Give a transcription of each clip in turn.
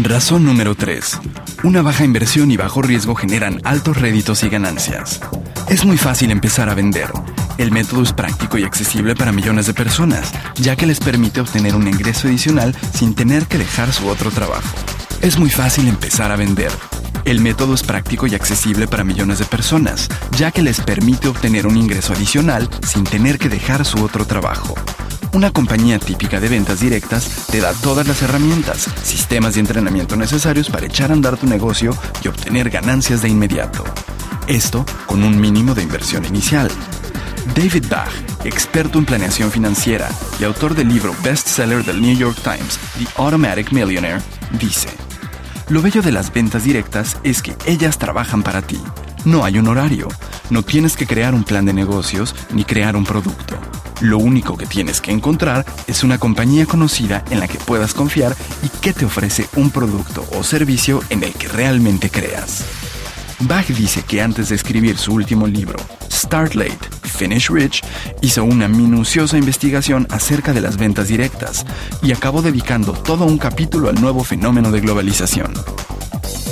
Razón número 3. Una baja inversión y bajo riesgo generan altos réditos y ganancias. Es muy fácil empezar a vender. El método es práctico y accesible para millones de personas, ya que les permite obtener un ingreso adicional sin tener que dejar su otro trabajo. Es muy fácil empezar a vender. El método es práctico y accesible para millones de personas, ya que les permite obtener un ingreso adicional sin tener que dejar su otro trabajo. Una compañía típica de ventas directas te da todas las herramientas, sistemas de entrenamiento necesarios para echar a andar tu negocio y obtener ganancias de inmediato. Esto con un mínimo de inversión inicial. David Bach, experto en planeación financiera y autor del libro bestseller del New York Times, The Automatic Millionaire, dice, Lo bello de las ventas directas es que ellas trabajan para ti. No hay un horario, no tienes que crear un plan de negocios ni crear un producto. Lo único que tienes que encontrar es una compañía conocida en la que puedas confiar y que te ofrece un producto o servicio en el que realmente creas. Bach dice que antes de escribir su último libro, Start Late, Finish Rich, hizo una minuciosa investigación acerca de las ventas directas y acabó dedicando todo un capítulo al nuevo fenómeno de globalización.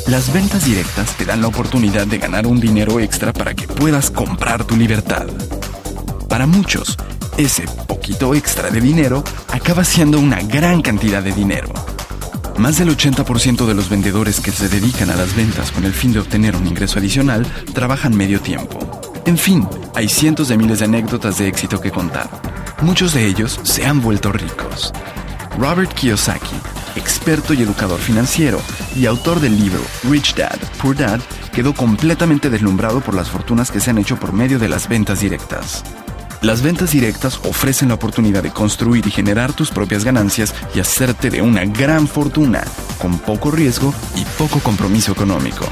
Las ventas directas te dan la oportunidad de ganar un dinero extra para que puedas comprar tu libertad. Para muchos, ese poquito extra de dinero acaba siendo una gran cantidad de dinero. Más del 80% de los vendedores que se dedican a las ventas con el fin de obtener un ingreso adicional trabajan medio tiempo. En fin, hay cientos de miles de anécdotas de éxito que contar. Muchos de ellos se han vuelto ricos. Robert Kiyosaki, experto y educador financiero y autor del libro Rich Dad, Poor Dad, quedó completamente deslumbrado por las fortunas que se han hecho por medio de las ventas directas. Las ventas directas ofrecen la oportunidad de construir y generar tus propias ganancias y hacerte de una gran fortuna, con poco riesgo y poco compromiso económico.